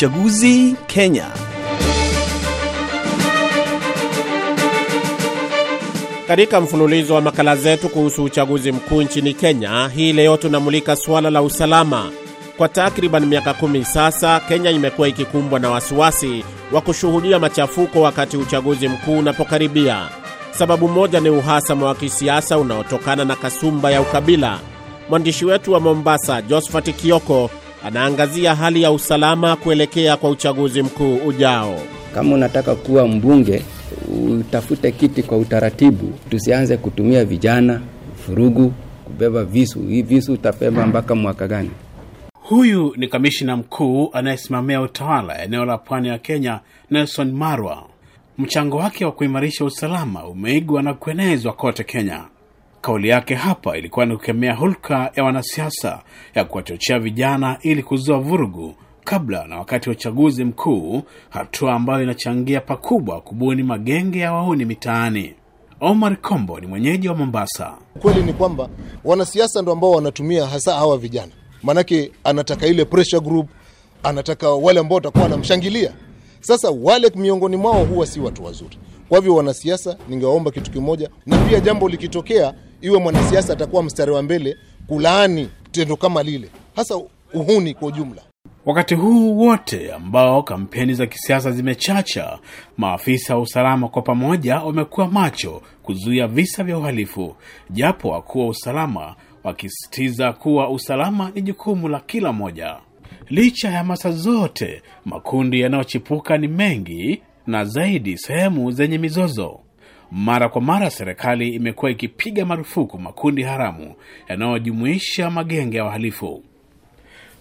Uchaguzi Kenya. Katika mfululizo wa makala zetu kuhusu uchaguzi mkuu nchini Kenya, hii leo tunamulika suala la usalama. Kwa takriban miaka kumi sasa, Kenya imekuwa ikikumbwa na wasiwasi wa kushuhudia machafuko wakati uchaguzi mkuu unapokaribia. Sababu moja ni uhasama wa kisiasa unaotokana na kasumba ya ukabila. Mwandishi wetu wa Mombasa, Josephat Kioko, anaangazia hali ya usalama kuelekea kwa uchaguzi mkuu ujao. Kama unataka kuwa mbunge, utafute kiti kwa utaratibu, tusianze kutumia vijana, furugu, kubeba visu. Hii visu utapeba mpaka mwaka gani? Huyu ni kamishina mkuu anayesimamia utawala eneo la pwani ya Kenya, Nelson Marwa. Mchango wake wa kuimarisha usalama umeigwa na kuenezwa kote Kenya. Kauli yake hapa ilikuwa ni kukemea hulka ya wanasiasa ya kuwachochea vijana ili kuzua vurugu kabla na wakati wa uchaguzi mkuu, hatua ambayo inachangia pakubwa kubuni magenge ya wahuni mitaani. Omar Kombo ni mwenyeji wa Mombasa. Ukweli ni kwamba wanasiasa ndo ambao wanatumia hasa hawa vijana, maanake anataka ile pressure group, anataka wale ambao watakuwa wanamshangilia. Sasa wale miongoni mwao huwa si watu wazuri. Kwa hivyo wanasiasa, ningewaomba kitu kimoja, na pia jambo likitokea, iwe mwanasiasa atakuwa mstari wa mbele kulaani tendo kama lile, hasa uhuni kwa ujumla. Wakati huu wote ambao kampeni za kisiasa zimechacha, maafisa wa usalama kwa pamoja wamekuwa macho kuzuia visa vya uhalifu, japo wakuu wa usalama wakisisitiza kuwa usalama ni jukumu la kila mmoja. Licha ya hamasa zote, makundi yanayochipuka ni mengi na zaidi sehemu zenye mizozo. Mara kwa mara serikali imekuwa ikipiga marufuku makundi haramu yanayojumuisha magenge ya wahalifu.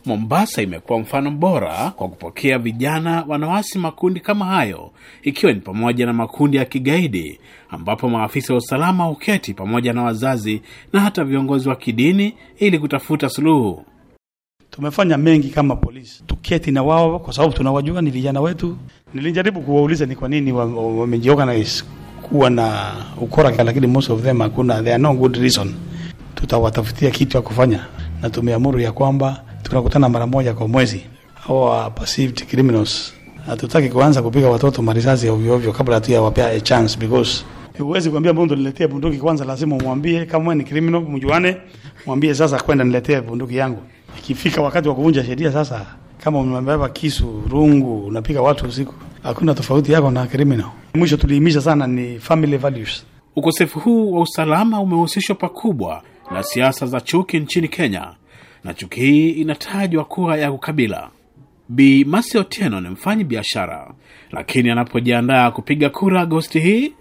Mombasa imekuwa mfano bora kwa kupokea vijana wanaoasi makundi kama hayo, ikiwa ni pamoja na makundi ya kigaidi, ambapo maafisa wa usalama huketi pamoja na wazazi na hata viongozi wa kidini ili kutafuta suluhu. Tumefanya mengi kama polisi, tuketi na wao kwa sababu tunawajua ni vijana wetu. Nilijaribu kuwauliza ni kwa nini wamejiorganize kuwa na ukora, lakini most of them hakuna, there are no good reason. Tutawatafutia kitu ya kufanya, na tumeamuru ya kwamba tunakutana mara moja kwa mwezi Hawa perceived criminals. Hatutaki kuanza kupiga watoto marisasi ovyo ovyo kabla tu yawapea a chance because huwezi kuambia mtu niletee bunduki kwanza, lazima umwambie kama ni criminal, mjuane, mwambie sasa, kwenda niletee bunduki yangu. Ikifika wakati wa kuvunja sheria sasa, kama umebeba kisu, rungu, unapiga watu usiku, hakuna tofauti yako na criminal. Mwisho tulihimiza sana ni family values. Ukosefu huu wa usalama umehusishwa pakubwa na siasa za chuki nchini Kenya, na chuki hii inatajwa kuwa ya ukabila. Bi Masi Otieno ni mfanyi biashara, lakini anapojiandaa kupiga kura Agosti hii,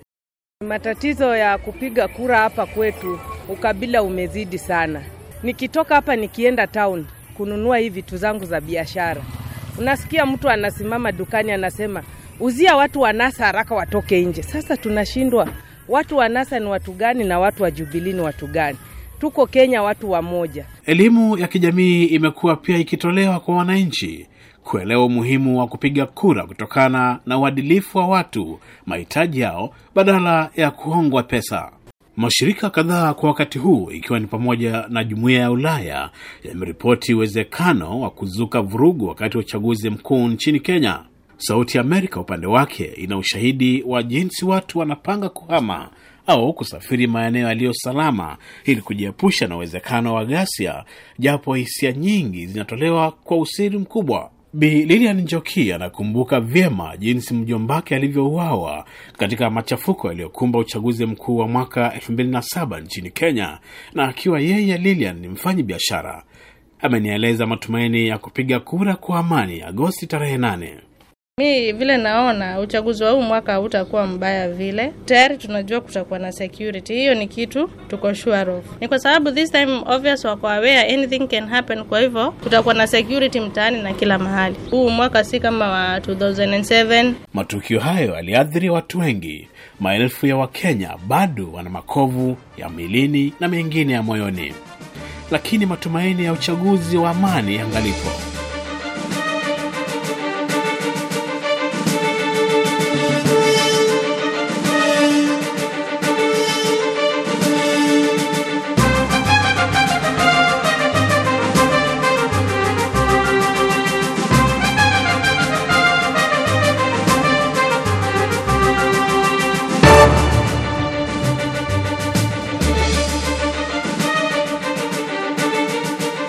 matatizo ya kupiga kura hapa kwetu, ukabila umezidi sana. Nikitoka hapa nikienda town kununua hii vitu zangu za biashara, unasikia mtu anasimama dukani anasema uzia watu wa NASA haraka watoke nje. Sasa tunashindwa, watu wa NASA ni watu gani na watu wa Jubilee ni watu gani? Tuko Kenya watu wamoja. elimu ya kijamii imekuwa pia ikitolewa kwa wananchi kuelewa umuhimu wa kupiga kura kutokana na uadilifu wa watu, mahitaji yao, badala ya kuongwa pesa. Mashirika kadhaa kwa wakati huu ikiwa ni pamoja na Jumuiya ya Ulaya yameripoti uwezekano wa kuzuka vurugu wakati wa uchaguzi mkuu nchini Kenya. Sauti ya Amerika upande wake ina ushahidi wa jinsi watu wanapanga kuhama au kusafiri maeneo yaliyo salama ili kujiepusha na uwezekano wa ghasia, japo hisia nyingi zinatolewa kwa usiri mkubwa. Bi Lilian Njoki anakumbuka vyema jinsi mjombake alivyouawa katika machafuko yaliyokumba uchaguzi mkuu wa mwaka 2007 nchini Kenya, na akiwa yeye Lilian ni mfanyi biashara, amenieleza matumaini ya kupiga kura kwa amani Agosti tarehe 8. Mi vile naona uchaguzi wa huu mwaka hautakuwa mbaya vile. Tayari tunajua kutakuwa na security, hiyo ni kitu tuko sure of. Ni kwa sababu this time obvious wako aware anything can happen, kwa hivyo kutakuwa na security mtaani na kila mahali. Huu mwaka si kama wa 2007. Matukio hayo yaliathiri watu wengi. Maelfu ya Wakenya bado wana makovu ya milini na mengine ya moyoni, lakini matumaini ya uchaguzi wa amani yangalipo.